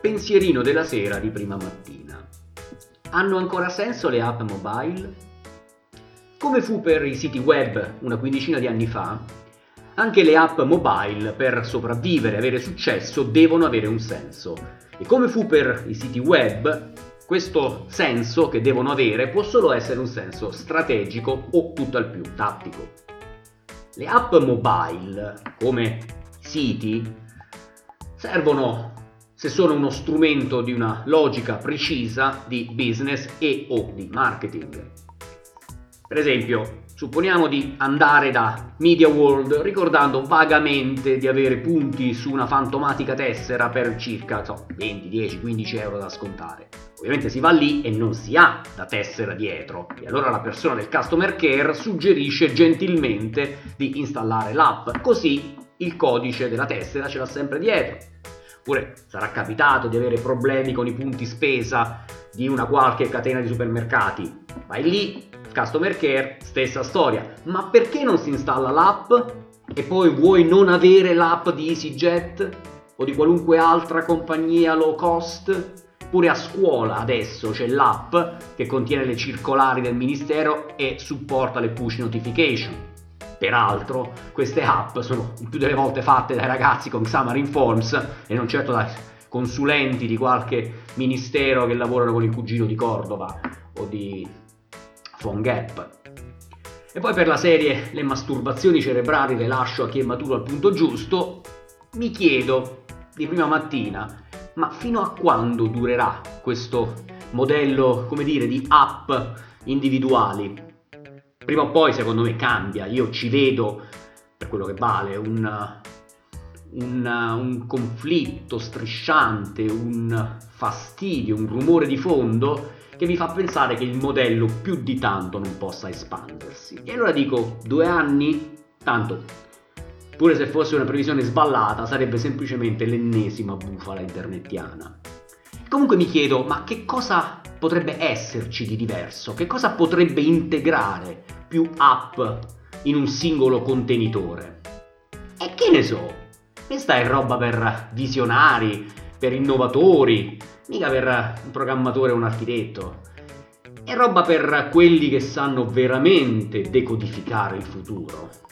Pensierino della sera di prima mattina. Hanno ancora senso le app mobile? Come fu per i siti web una quindicina di anni fa, anche le app mobile per sopravvivere e avere successo devono avere un senso. E come fu per i siti web, questo senso che devono avere può solo essere un senso strategico o tutt'al più tattico. Le app mobile, come siti, servono se sono uno strumento di una logica precisa di business e o di marketing. Per esempio, supponiamo di andare da Media World ricordando vagamente di avere punti su una fantomatica tessera per circa so, 20, 10, 15 euro da scontare. Ovviamente si va lì e non si ha la tessera dietro e allora la persona del customer care suggerisce gentilmente di installare l'app, così il codice della tessera ce l'ha sempre dietro. Oppure sarà capitato di avere problemi con i punti spesa di una qualche catena di supermercati. Vai lì, customer care, stessa storia. Ma perché non si installa l'app e poi vuoi non avere l'app di EasyJet o di qualunque altra compagnia low cost? Pure a scuola adesso c'è l'app che contiene le circolari del ministero e supporta le push notification. Peraltro, queste app sono più delle volte fatte dai ragazzi con Xamarin Forms e non certo dai consulenti di qualche ministero che lavorano con il cugino di Cordova o di PhoneGap. E poi per la serie Le masturbazioni cerebrali le lascio a chi è maturo al punto giusto, mi chiedo di prima mattina, ma fino a quando durerà questo modello, come dire, di app individuali? prima o poi secondo me cambia, io ci vedo, per quello che vale, un, un, un conflitto strisciante, un fastidio, un rumore di fondo che mi fa pensare che il modello più di tanto non possa espandersi. E allora dico, due anni? Tanto, pure se fosse una previsione sballata, sarebbe semplicemente l'ennesima bufala internetiana. Comunque mi chiedo, ma che cosa potrebbe esserci di diverso? Che cosa potrebbe integrare più app in un singolo contenitore. E che ne so, questa è roba per visionari, per innovatori, mica per un programmatore o un architetto. È roba per quelli che sanno veramente decodificare il futuro.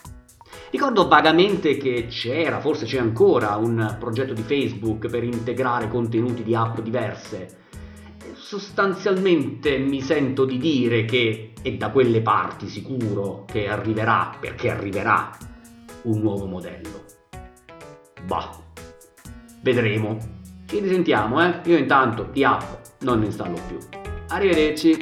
Ricordo vagamente che c'era, forse c'è ancora, un progetto di Facebook per integrare contenuti di app diverse sostanzialmente mi sento di dire che è da quelle parti sicuro che arriverà, perché arriverà, un nuovo modello. Bah, vedremo. Ci risentiamo, eh? Io intanto di app non ne installo più. Arrivederci.